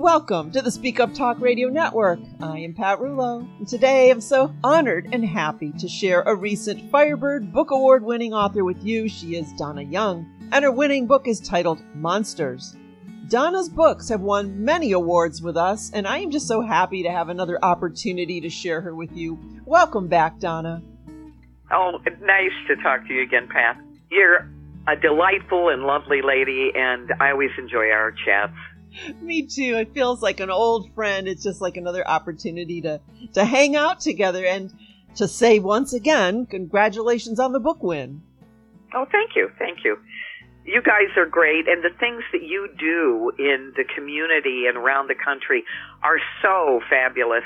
Welcome to the Speak Up Talk Radio Network. I am Pat Rullo, and today I'm so honored and happy to share a recent Firebird Book Award winning author with you. She is Donna Young, and her winning book is titled Monsters. Donna's books have won many awards with us, and I am just so happy to have another opportunity to share her with you. Welcome back, Donna. Oh, nice to talk to you again, Pat. You're a delightful and lovely lady, and I always enjoy our chats. Me too. It feels like an old friend. It's just like another opportunity to to hang out together and to say once again, congratulations on the book win. Oh, thank you. Thank you. You guys are great, and the things that you do in the community and around the country are so fabulous.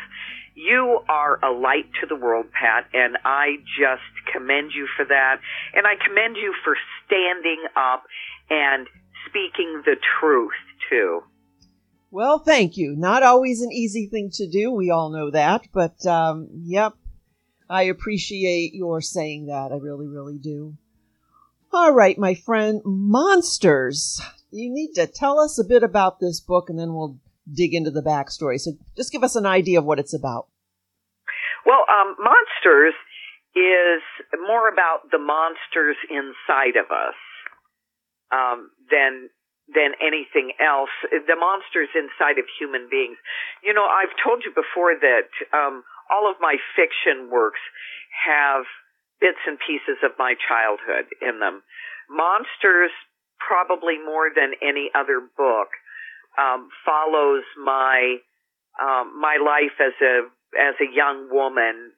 You are a light to the world, Pat, and I just commend you for that. And I commend you for standing up and speaking the truth, too. Well, thank you. Not always an easy thing to do. We all know that. But, um, yep, I appreciate your saying that. I really, really do. All right, my friend, Monsters. You need to tell us a bit about this book and then we'll dig into the backstory. So just give us an idea of what it's about. Well, um, Monsters is more about the monsters inside of us um, than than anything else. The monsters inside of human beings. You know, I've told you before that um, all of my fiction works have bits and pieces of my childhood in them. Monsters, probably more than any other book, um, follows my um, my life as a as a young woman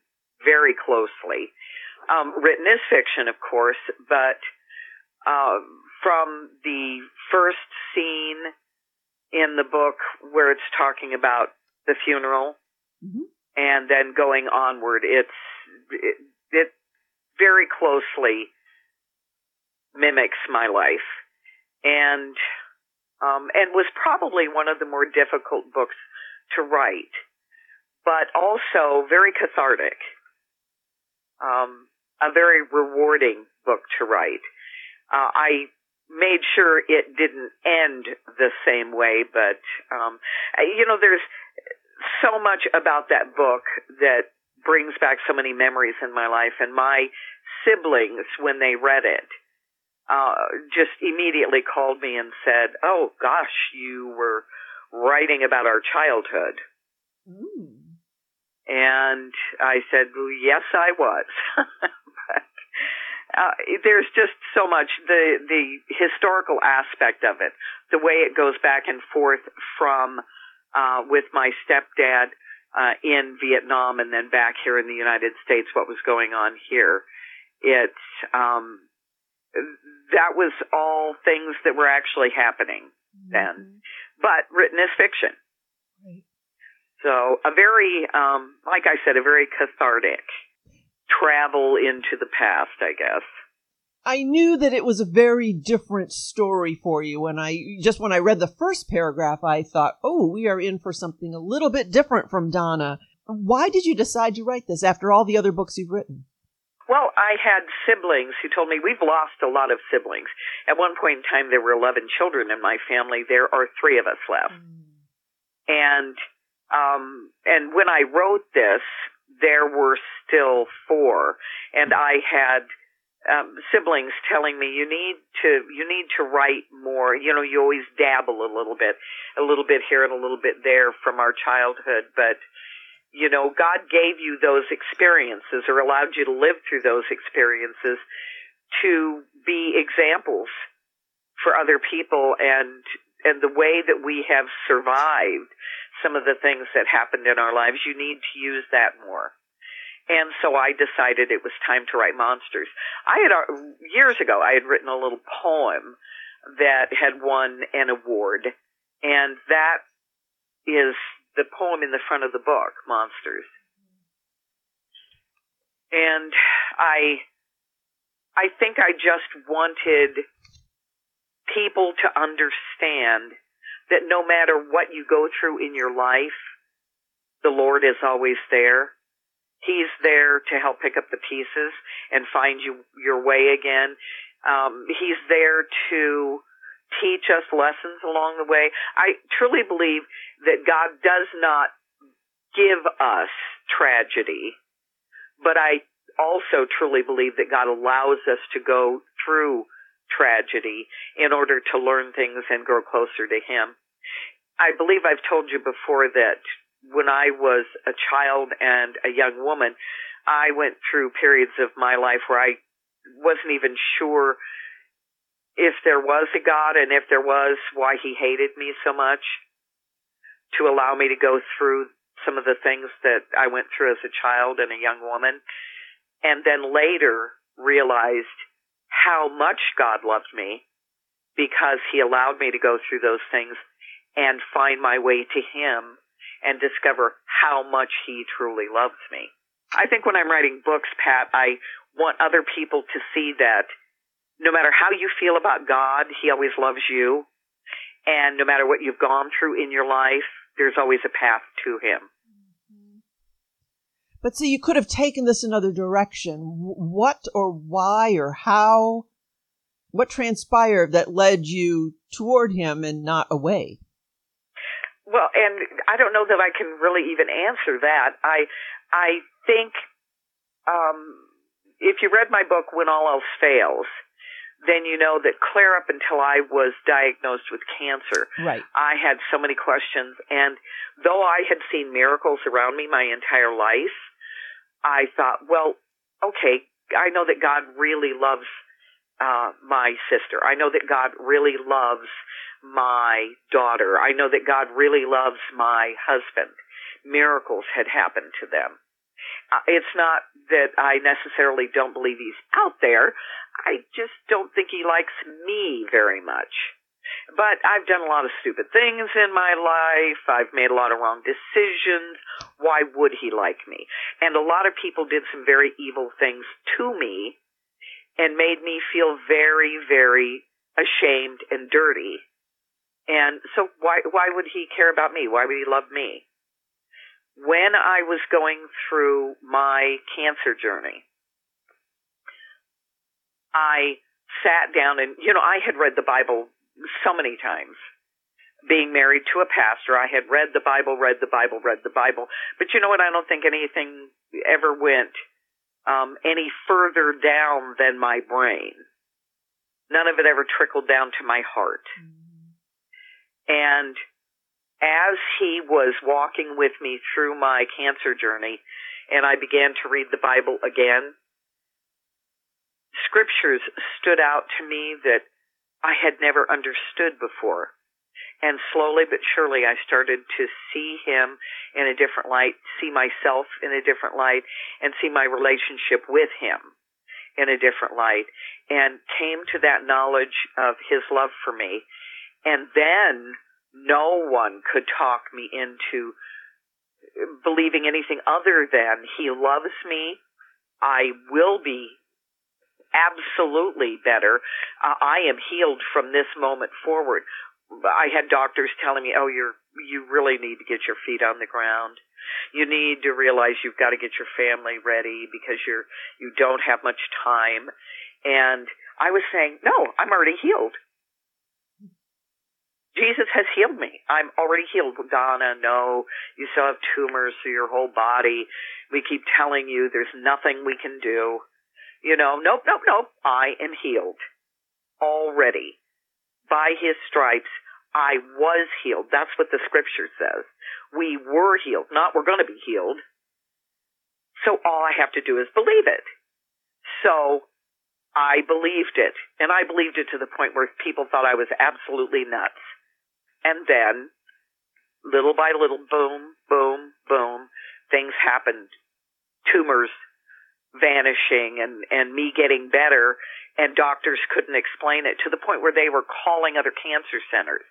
very closely. Um, written as fiction, of course, but um, from the first scene in the book where it's talking about the funeral mm-hmm. and then going onward. It's, it, it very closely mimics my life and, um, and was probably one of the more difficult books to write, but also very cathartic. Um, a very rewarding book to write. Uh, I made sure it didn't end the same way, but um, you know, there's so much about that book that brings back so many memories in my life, and my siblings, when they read it, uh, just immediately called me and said, "Oh gosh, you were writing about our childhood." Ooh. And I said, well, "Yes, I was." uh, there's just so much the the historical aspect of it, the way it goes back and forth from uh, with my stepdad uh, in Vietnam and then back here in the United States, what was going on here. It's um, that was all things that were actually happening mm-hmm. then, but written as fiction. Right. So a very, um, like I said, a very cathartic travel into the past, I guess. I knew that it was a very different story for you. And I just when I read the first paragraph, I thought, oh, we are in for something a little bit different from Donna. Why did you decide to write this after all the other books you've written? Well, I had siblings who told me we've lost a lot of siblings. At one point in time, there were 11 children in my family. There are three of us left. Mm. And, um, and when I wrote this, there were still four, and I had um, siblings telling me you need to you need to write more. You know, you always dabble a little bit, a little bit here and a little bit there from our childhood, but you know, God gave you those experiences or allowed you to live through those experiences to be examples for other people and and the way that we have survived some of the things that happened in our lives, you need to use that more. And so I decided it was time to write monsters. I had, uh, years ago, I had written a little poem that had won an award, and that is the poem in the front of the book, Monsters. And I, I think I just wanted people to understand that no matter what you go through in your life, the Lord is always there. There to help pick up the pieces and find you your way again. Um, he's there to teach us lessons along the way. I truly believe that God does not give us tragedy, but I also truly believe that God allows us to go through tragedy in order to learn things and grow closer to Him. I believe I've told you before that when I was a child and a young woman, I went through periods of my life where I wasn't even sure if there was a God and if there was, why he hated me so much to allow me to go through some of the things that I went through as a child and a young woman. And then later realized how much God loved me because he allowed me to go through those things and find my way to him and discover how much he truly loves me. I think when I'm writing books, Pat, I want other people to see that no matter how you feel about God, he always loves you. And no matter what you've gone through in your life, there's always a path to him. Mm-hmm. But see, you could have taken this another direction. What or why or how? What transpired that led you toward him and not away? Well, and I don't know that I can really even answer that. I, I think, um, if you read my book, When All Else Fails, then you know that clear up until I was diagnosed with cancer, right. I had so many questions. And though I had seen miracles around me my entire life, I thought, well, okay, I know that God really loves uh, my sister. I know that God really loves my daughter. I know that God really loves my husband. Miracles had happened to them. Uh, it's not that I necessarily don't believe he's out there. I just don't think he likes me very much. But I've done a lot of stupid things in my life. I've made a lot of wrong decisions. Why would he like me? And a lot of people did some very evil things to me and made me feel very, very ashamed and dirty. And so why, why would he care about me? Why would he love me? when I was going through my cancer journey, I sat down and, you know, I had read the Bible so many times. Being married to a pastor, I had read the Bible, read the Bible, read the Bible. But you know what? I don't think anything ever went um, any further down than my brain. None of it ever trickled down to my heart. And as he was walking with me through my cancer journey and I began to read the Bible again, scriptures stood out to me that I had never understood before. And slowly but surely I started to see him in a different light, see myself in a different light, and see my relationship with him in a different light, and came to that knowledge of his love for me. And then no one could talk me into believing anything other than he loves me. I will be absolutely better. Uh, I am healed from this moment forward. I had doctors telling me, "Oh, you're you really need to get your feet on the ground. You need to realize you've got to get your family ready because you're you don't have much time." And I was saying, "No, I'm already healed. Jesus has healed me. I'm already healed. Donna, no, you still have tumors through your whole body. We keep telling you there's nothing we can do. You know, nope, nope, nope. I am healed already. By his stripes, I was healed. That's what the scripture says. We were healed, not we're going to be healed. So all I have to do is believe it. So I believed it. And I believed it to the point where people thought I was absolutely nuts. And then, little by little, boom, boom, boom, things happened. Tumors vanishing and, and me getting better and doctors couldn't explain it to the point where they were calling other cancer centers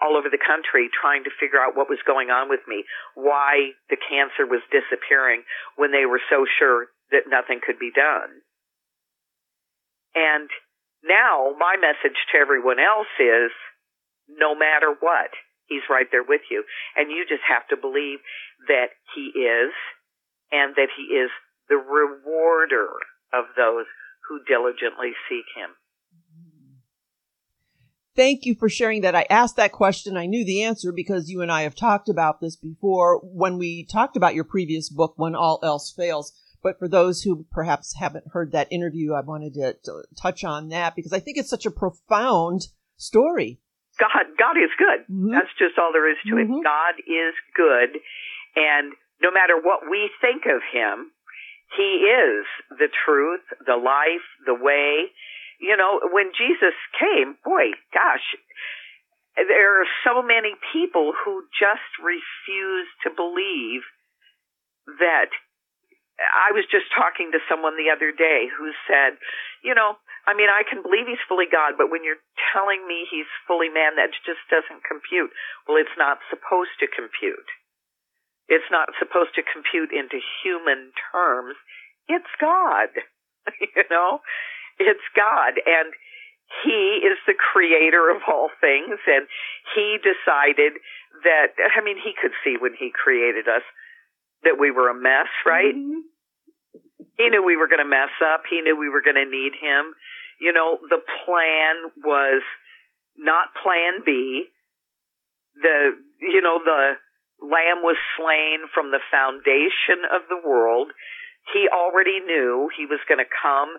all over the country trying to figure out what was going on with me, why the cancer was disappearing when they were so sure that nothing could be done. And now my message to everyone else is no matter what. He's right there with you. And you just have to believe that he is and that he is the rewarder of those who diligently seek him. thank you for sharing that. I asked that question. I knew the answer because you and I have talked about this before when we talked about your previous book, When All Else Fails. But for those who perhaps haven't heard that interview, I wanted to, to touch on that because I think it's such a profound story. God, God is good. Mhm. That's just all there is to Mhm. it. God is good, and no matter what we think of Him, He is the truth, the life, the way. You know, when Jesus came, boy, gosh, there are so many people who just refuse to believe that. I was just talking to someone the other day who said, you know, I mean, I can believe he's fully God, but when you're telling me he's fully man, that just doesn't compute. Well, it's not supposed to compute. It's not supposed to compute into human terms. It's God. you know? It's God. And he is the creator of all things, and he decided that, I mean, he could see when he created us that we were a mess, right? Mhm. He knew we were going to mess up. He knew we were going to need him. You know, the plan was not plan B. The, you know, the lamb was slain from the foundation of the world. He already knew he was going to come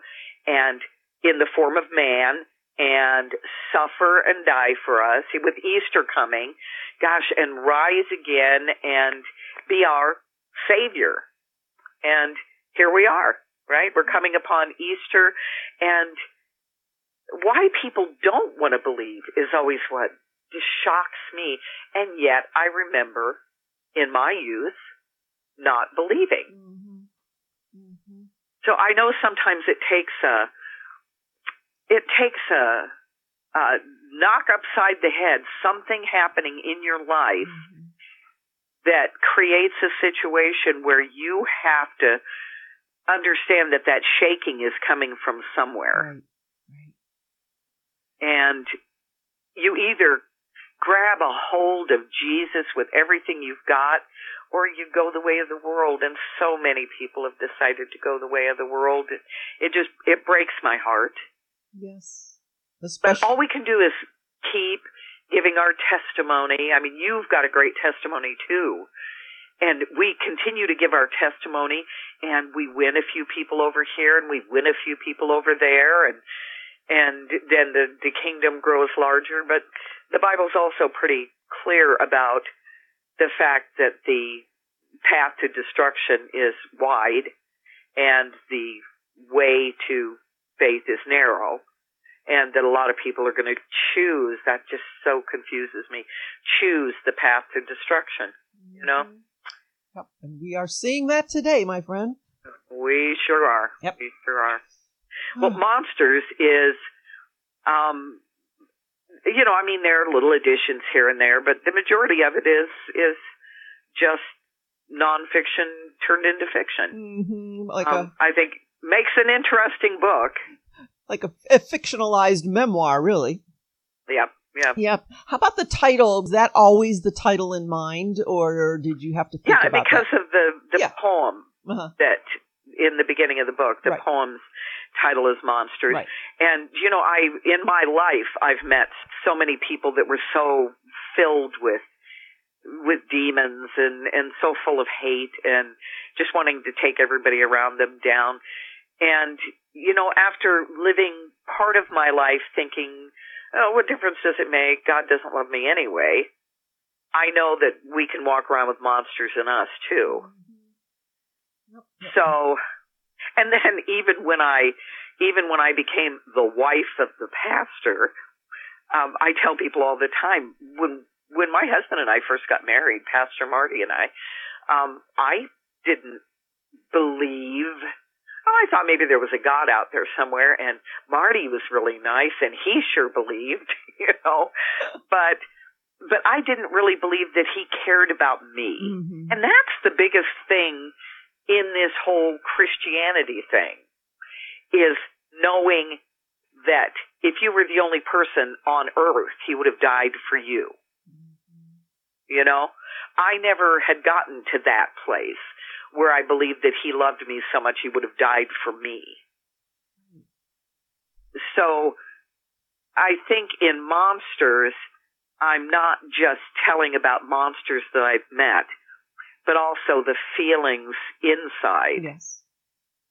and in the form of man and suffer and die for us with Easter coming, gosh, and rise again and be our savior. And here we are, right? We're coming upon Easter and why people don't want to believe is always what just shocks me. And yet I remember in my youth not believing. Mhm. Mhm. So I know sometimes it takes a, it takes a, a knock upside the head, something happening in your life Mhm. that creates a situation where you have to understand that that shaking is coming from somewhere. Right. Right. And you either grab a hold of Jesus with everything you've got, or you go the way of the world. And so many people have decided to go the way of the world. It, it just, it breaks my heart. Yes. But Especially. all we can do is keep giving our testimony. I mean, you've got a great testimony too. And we continue to give our testimony and we win a few people over here and we win a few people over there and and then the, the kingdom grows larger. But the Bible's also pretty clear about the fact that the path to destruction is wide and the way to faith is narrow and that a lot of people are going to choose that just so confuses me choose the path to destruction you know? Mhm. Yep. And we are seeing that today, my friend. we sure are Yep. we sure are well monsters is um you know i mean there are little additions here and there but the majority of it is is just nonfiction turned into fiction Mhm. Like um, i think makes an interesting book like a, a fictionalized memoir, really. yep yep Yep. How about the title? Is that always the title in mind, or did you have to think about it? yeah about because of the the Yeah. poem that? Uh-huh. that in the beginning of the book, the Right. poem's title is Monsters. Right. And, you know, I, in my life, I've met so many people that were so filled with, with demons and, and so full of hate and just wanting to take everybody around them down. And, you know, after living part of my life thinking, oh, what difference does it make? God doesn't love me anyway. I know that we can walk around with monsters in us too. Mm-hmm. Yep. So, and then even when I, even when I became the wife of the pastor, um, I tell people all the time when when my husband and I first got married, Pastor Marty and I, um, I didn't believe. Oh, I thought maybe there was a God out there somewhere, and Marty was really nice, and he sure believed, you know, but but I didn't really believe that he cared about me. Mhm. And that's the biggest thing in this whole Christianity thing is knowing that if you were the only person on earth, he would have died for you. You know, I never had gotten to that place where I believed that he loved me so much he would have died for me. So I think in monsters, I'm not just telling about monsters that I've met, but also the feelings inside. Yes.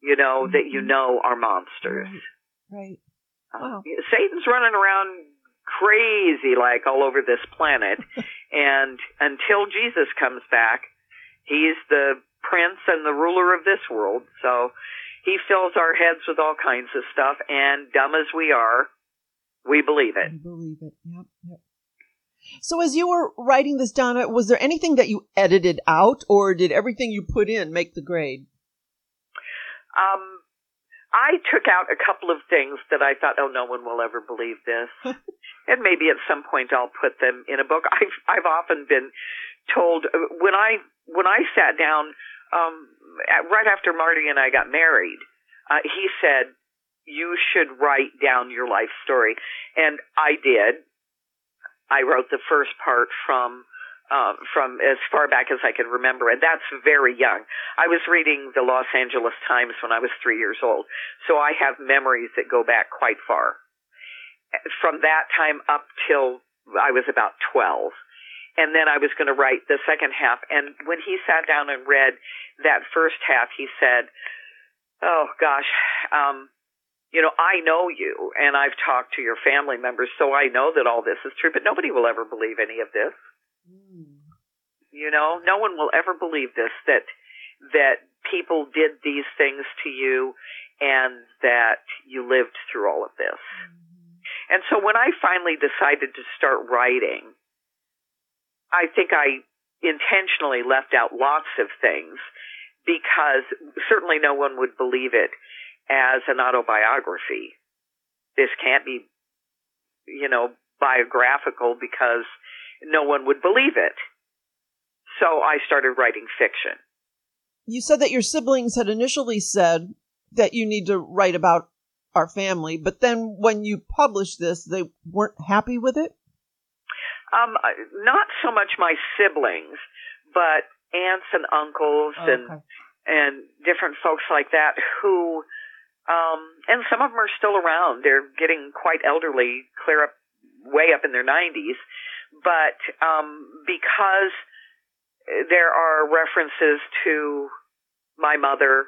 You know mm-hmm. that you know are monsters. Right. right. Uh, wow. Satan's running around crazy like all over this planet, and until Jesus comes back, he's the prince and the ruler of this world. So he fills our heads with all kinds of stuff, and dumb as we are, we believe it. We believe it. Yep. Yep. So as you were writing this, Donna, was there anything that you edited out, or did everything you put in make the grade? Um, I took out a couple of things that I thought, oh, no one will ever believe this, and maybe at some point I'll put them in a book. I've I've often been told uh, when I when I sat down um, right after Marty and I got married, uh, he said, you should write down your life story. And I did. I wrote the first part from um, from as far back as I can remember, and that's very young. I was reading the Los Angeles Times when I was three years old, so I have memories that go back quite far. From that time up till I was about 12 and then I was going to write the second half. And when he sat down and read that first half, he said, "Oh gosh, um, you know, I know you, and I've talked to your family members, so I know that all this is true. But nobody will ever believe any of this. Mm. You know, no one will ever believe this that that people did these things to you, and that you lived through all of this." Mm-hmm. And so when I finally decided to start writing, I think I intentionally left out lots of things because certainly no one would believe it as an autobiography. This can't be, you know, biographical because no one would believe it. So I started writing fiction. You said that your siblings had initially said that you need to write about our family, but then when you published this, they weren't happy with it? Um, uh, not so much my siblings, but aunts and uncles oh, and okay. and different folks like that who um and some of them are still around. They're getting quite elderly, clear up way up in their 90s, but um because there are references to my mother,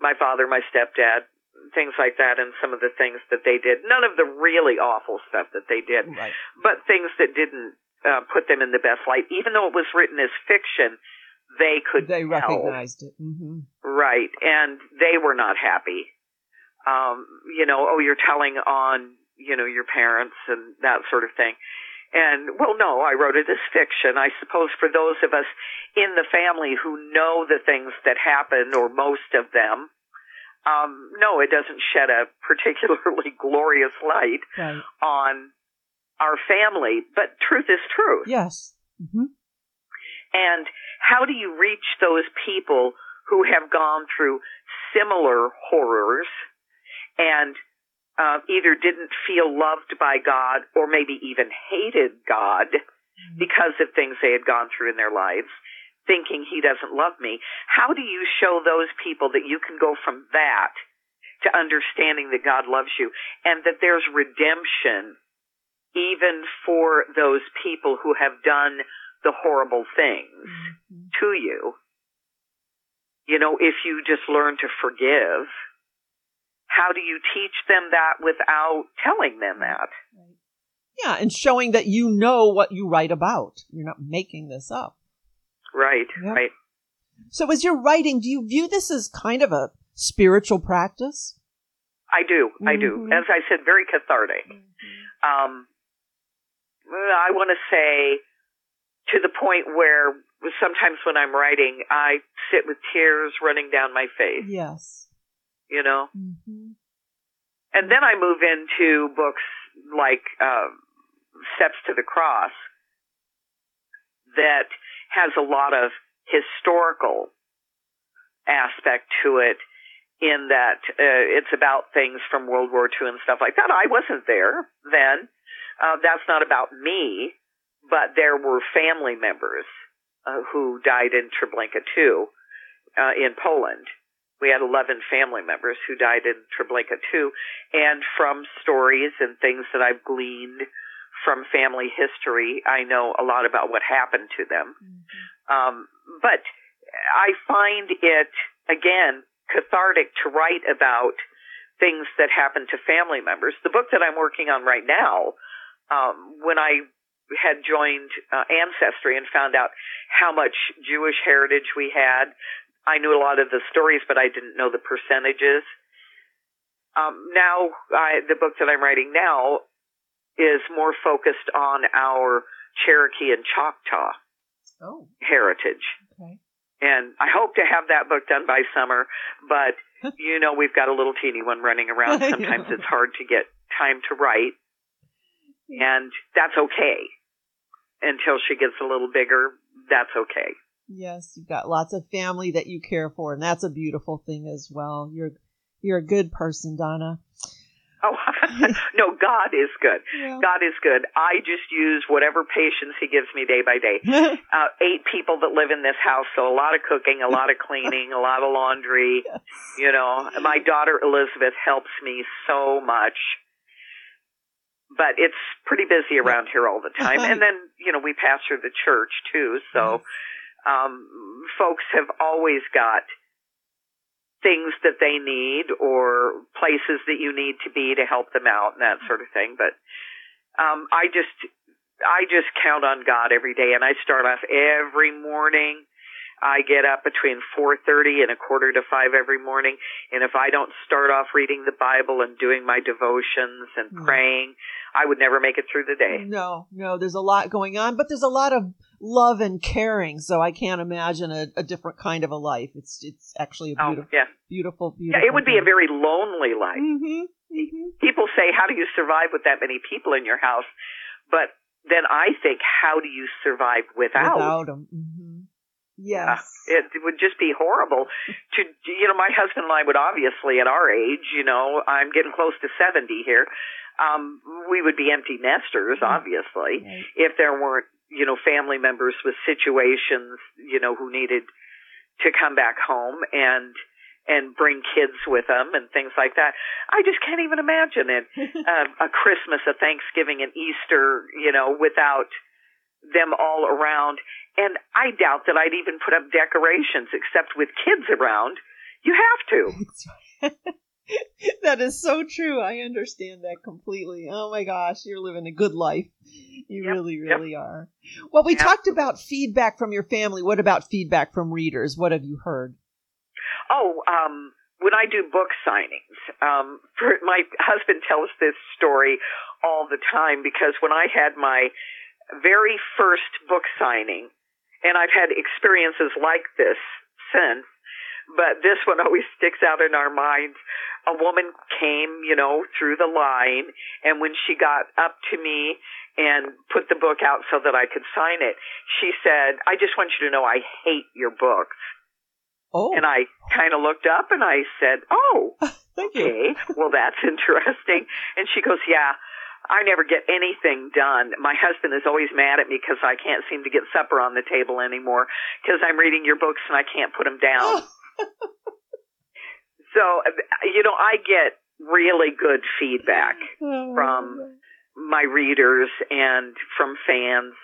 my father, my stepdad, things like that and some of the things that they did. None of the really awful stuff that they did, right. but things that didn't uh, put them in the best light. Even though it was written as fiction, they could they tell. recognized it, mm-hmm. right? And they were not happy. Um, you know, oh, you're telling on you know your parents and that sort of thing. And well, no, I wrote it as fiction. I suppose for those of us in the family who know the things that happen, or most of them, um, no, it doesn't shed a particularly glorious light right. on our family, but truth is truth. Yes. Mm-hmm. And how do you reach those people who have gone through similar horrors and uh, either didn't feel loved by God or maybe even hated God mm-hmm. because of things they had gone through in their lives? thinking he doesn't love me. How do you show those people that you can go from that to understanding that God loves you and that there's redemption even for those people who have done the horrible things mm-hmm. to you? You know, if you just learn to forgive, how do you teach them that without telling them that? Yeah, and showing that you know what you write about. You're not making this up. Right, yeah. right. So as you're writing, do you view this as kind of a spiritual practice? I do, mm-hmm. I do. Mm-hmm. As I said, very cathartic. Mm-hmm. Um, I want to say to the point where sometimes when I'm writing, I sit with tears running down my face. Yes. You know? Mm-hmm. And then I move into books like uh, Steps to the Cross that has a lot of historical aspect to it in that uh, it's about things from World War II and stuff like that. I wasn't there then. Uh, that's not about me, but there were family members uh, who died in Treblinka too, uh, in Poland. We had 11 family members who died in Treblinka too. And from stories and things that I've gleaned from family history, I know a lot about what happened to them. Mm-hmm. Um, but I find it, again, cathartic to write about things that happen to family members. The book that I'm working on right now, um, when I had joined uh, Ancestry and found out how much Jewish heritage we had, I knew a lot of the stories, but I didn't know the percentages. Um, now, I, the book that I'm writing now is more focused on our Cherokee and Choctaw oh. heritage. Okay. And I hope to have that book done by summer, but you know we've got a little teeny one running around. Sometimes it's hard to get time to write, and that's okay. Until she gets a little bigger, that's okay. Yes, you've got lots of family that you care for, and that's a beautiful thing as well. You're you're a good person, Donna. Oh no, God is good. Yeah. God is good. I just use whatever patience He gives me day by day. uh, eight people that live in this house, so a lot of cooking, a lot of cleaning, a lot of laundry. Yes. You know, my daughter Elizabeth helps me so much. But it's pretty busy around here all the time. And then, you know, we pastor the church too, so um folks have always got things that they need or places that you need to be to help them out and that sort of thing. But um, I just I just count on God every day, and I start off every morning. I get up between 4:30 and a quarter to 5 every morning, and if I don't start off reading the Bible and doing my devotions and mm. praying, I would never make it through the day. No, no, there's a lot going on, but there's a lot of love and caring, so I can't imagine a, a different kind of a life. It's it's actually a beautiful, oh, yeah. beautiful, beautiful. Yeah, it would be a very lonely life. Mm-hmm, mm-hmm. People say, "How do you survive with that many people in your house?" But then I think, "How do you survive without?" Without them. Mm-hmm. Yes. Uh, it would just be horrible to, you know, my husband and I would obviously at our age, you know, I'm getting close to 70 here. Um, we would be empty nesters, mm-hmm. obviously, right. if there weren't, you know, family members with situations, you know, who needed to come back home and, and bring kids with them and things like that. I just can't even imagine it. uh, a Christmas, a Thanksgiving, an Easter, you know, without them all around and I doubt that I'd even put up decorations except with kids around. You have to. that is so true. I understand that completely. Oh my gosh, you're living a good life. You yep, really, really yep. are. Well, we yep. talked about feedback from your family. What about feedback from readers? What have you heard? Oh, um, when I do book signings, um, for, my husband tells this story all the time because when I had my very first book signing, and I've had experiences like this since, but this one always sticks out in our minds. A woman came, you know, through the line, and when she got up to me and put the book out so that I could sign it, she said, I just want you to know I hate your books. Oh. And I kind of looked up and I said, Oh, Thank okay. You. well, that's interesting. And she goes, Yeah, I never get anything done. My husband is always mad at me because I can't seem to get supper on the table anymore because I'm reading your books and I can't put them down. so, you know, I get really good feedback oh, from my readers and from fans.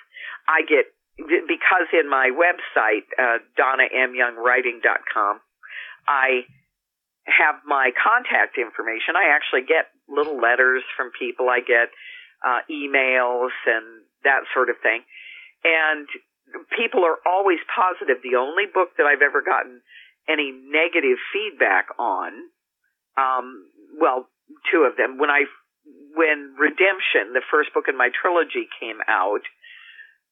I get, because in my website, uh, donnamyoungwriting.com, I have my contact information. I actually get little letters from people. I get uh, emails and that sort of thing. And people are always positive. The only book that I've ever gotten any negative feedback on, um, well, two of them. When I, when Redemption, the first book in my trilogy came out,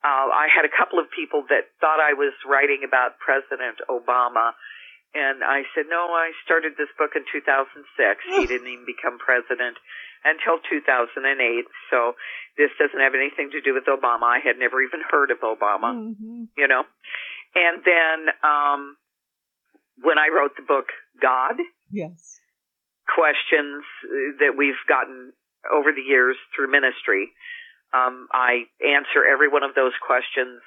uh, I had a couple of people that thought I was writing about President Obama and I said, no, I started this book in 2006. he didn't even become president until 2008. So this doesn't have anything to do with Obama. I had never even heard of Obama, mm-hmm. you know. And then, um, when I wrote the book, God. Yes. Questions that we've gotten over the years through ministry. Um, I answer every one of those questions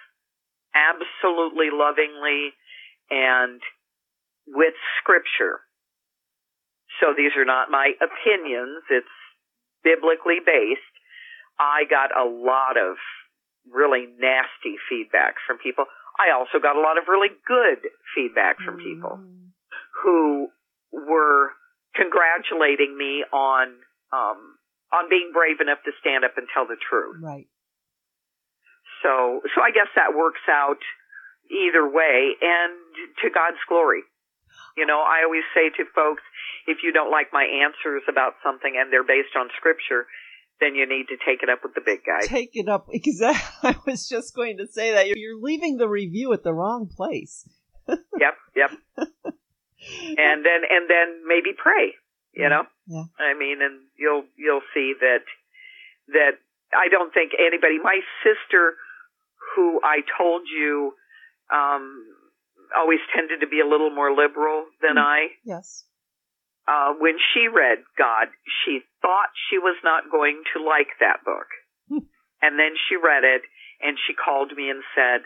absolutely lovingly and with scripture. So these are not my opinions. It's biblically based. I got a lot of really nasty feedback from people. I also got a lot of really good feedback from people Mm. who were congratulating me on um, on being brave enough to stand up and tell the truth. Right. So so I guess that works out either way and to God's glory. You know, I always say to folks, if you don't like my answers about something and they're based on scripture, then you need to take it up with the big guy. Take it up. Exactly. I was just going to say that. You're, you're leaving the review at the wrong place. yep, yep. And then and then maybe pray, you know? Yeah. I mean, and you'll you'll see that that I don't think anybody. My sister, who I told you, um, always tended to be a little more liberal than Mm. I. Yes. Uh, when she read God, she thought she was not going to like that book, and then she read it, and she called me and said.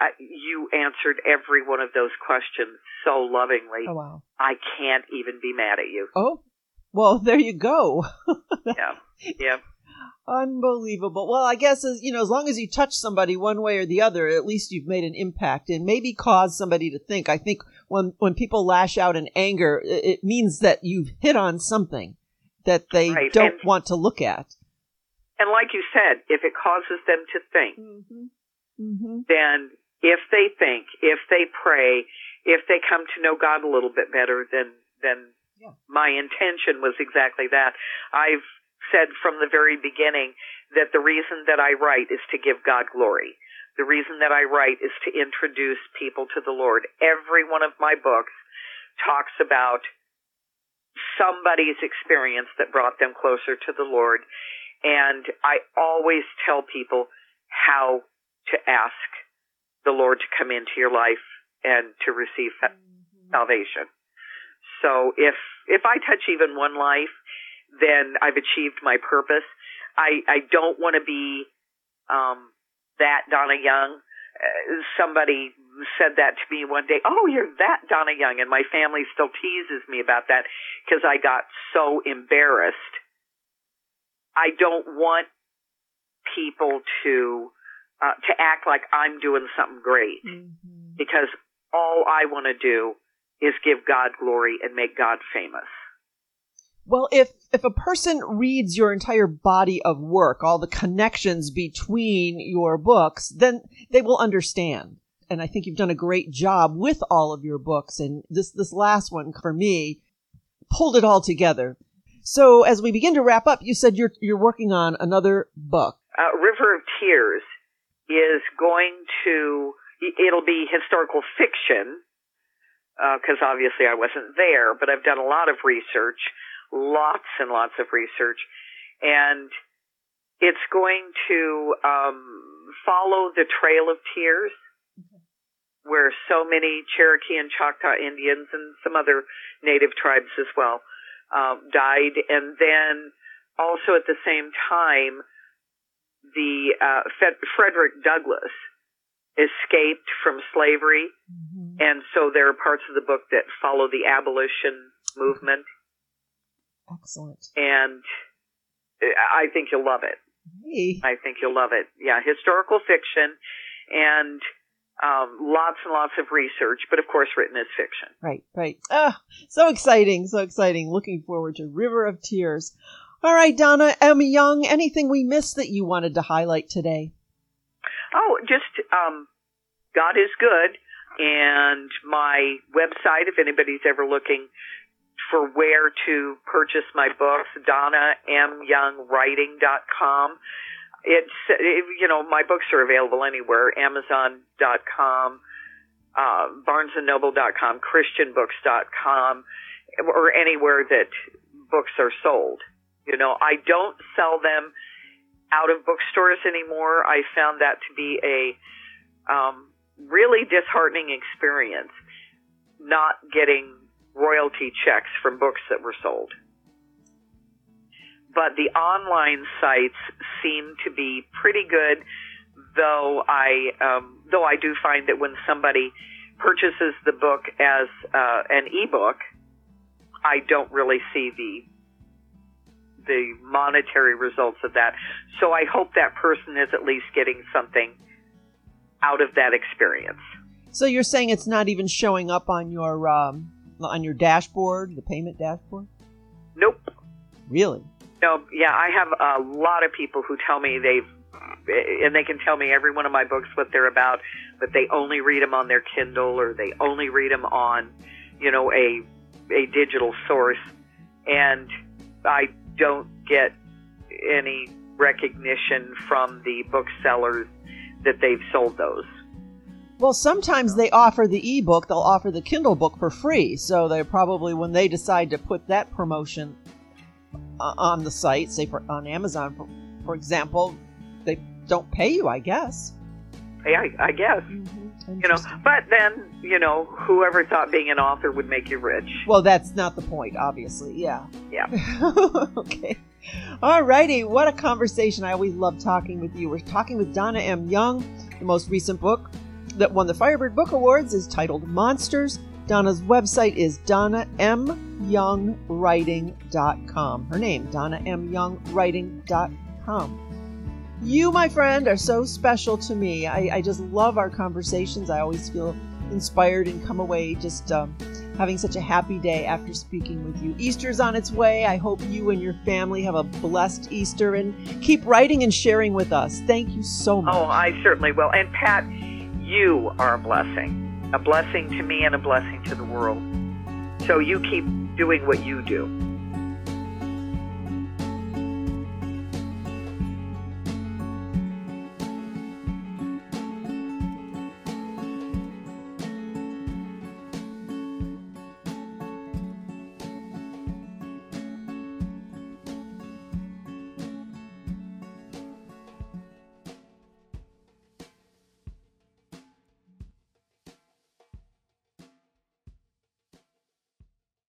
"Uh, You answered every one of those questions so lovingly. Oh, wow. I can't even be mad at you. Oh, well, there you go. Yeah, yeah. Unbelievable. Well, I guess as you know, as long as you touch somebody one way or the other, at least you've made an impact and maybe caused somebody to think. I think when when people lash out in anger, it, it means that you've hit on something that they Right, don't and- want to look at. And like you said, if it causes them to think, Mm-hmm. Mm-hmm. then if they think, if they pray, if they come to know God a little bit better, then then Yeah. my intention was exactly that. I've said from the very beginning that the reason that I write is to give God glory. The reason that I write is to introduce people to the Lord. Every one of my books talks about somebody's experience that brought them closer to the Lord. And I always tell people how to ask the Lord to come into your life and to receive sa- salvation. So if if I touch even one life, then I've achieved my purpose. I I don't want to be um that Donna Young. Uh, somebody said that to me one day. Oh, you're that Donna Young, and my family still teases me about that because I got so embarrassed. I don't want people to uh, to act like I'm doing something great Mm-hmm. because all I want to do is give God glory and make God famous. Well, if if a person reads your entire body of work, all the connections between your books, then they will understand. And I think you've done a great job with all of your books. And this this last one for me pulled it all together. So as we begin to wrap up, you said you're you're working on another book. Uh, River of Tears is going to it'll be historical fiction because obviously I wasn't there, but I've done a lot of research, lots and lots of research, and it's going to um, follow the Trail of Tears, where so many Cherokee and Choctaw Indians and some other native tribes as well um, died, and then also at the same time, the uh, Fed- Frederick Douglass escaped from slavery, and so there are parts of the book that follow the abolition movement, Excellent. and I think you'll love it. Hey. I think you'll love it. Yeah, historical fiction, and um, lots and lots of research, but of course written as fiction. Right, right. Oh, so exciting, so exciting. Looking forward to River of Tears. All right, Donna M. Young, anything we missed that you wanted to highlight today? Oh, just um, God is good, and my website, if anybody's ever looking for where to purchase my books, DonnaMYoungWriting.com. It's it, you know my books are available anywhere, Amazon.com, uh, BarnesandNoble.com, ChristianBooks.com, or anywhere that books are sold. You know, I don't sell them out of bookstores anymore. I found that to be a um, really disheartening experience, not getting royalty checks from books that were sold. But the online sites seem to be pretty good, though I um, though I do find that when somebody purchases the book as uh, an ebook, I don't really see the the monetary results of that. So I hope that person is at least getting something out of that experience. So you're saying it's not even showing up on your um, on your dashboard, the payment dashboard? Nope. Really? No. Yeah, I have a lot of people who tell me they've and they can tell me every one of my books what they're about, but they only read them on their Kindle or they only read them on, you know, a a digital source, and I don't get any recognition from the booksellers that they've sold those. Well, sometimes they offer the ebook, they'll offer the Kindle book for free. So they probably, when they decide to put that promotion uh, on the site, say for, on Amazon, for, for example, they don't pay you, I guess. Yeah, I, I guess. Mm-hmm. You know, but then you know, whoever thought being an author would make you rich. Well, that's not the point, obviously. Yeah. Yeah. okay. All righty. What a conversation! I always love talking with you. We're talking with Donna M. Young. The most recent book that won the Firebird Book Awards is titled Monsters. Donna's website is donnamyoungwriting.com. Her name, donnamyoungwriting.com. You, my friend, are so special to me. I, I just love our conversations. I always feel inspired and come away just um, having such a happy day after speaking with you. Easter's on its way. I hope you and your family have a blessed Easter and keep writing and sharing with us. Thank you so much. Oh, I certainly will. And Pat, you are a blessing, a blessing to me and a blessing to the world. So you keep doing what you do.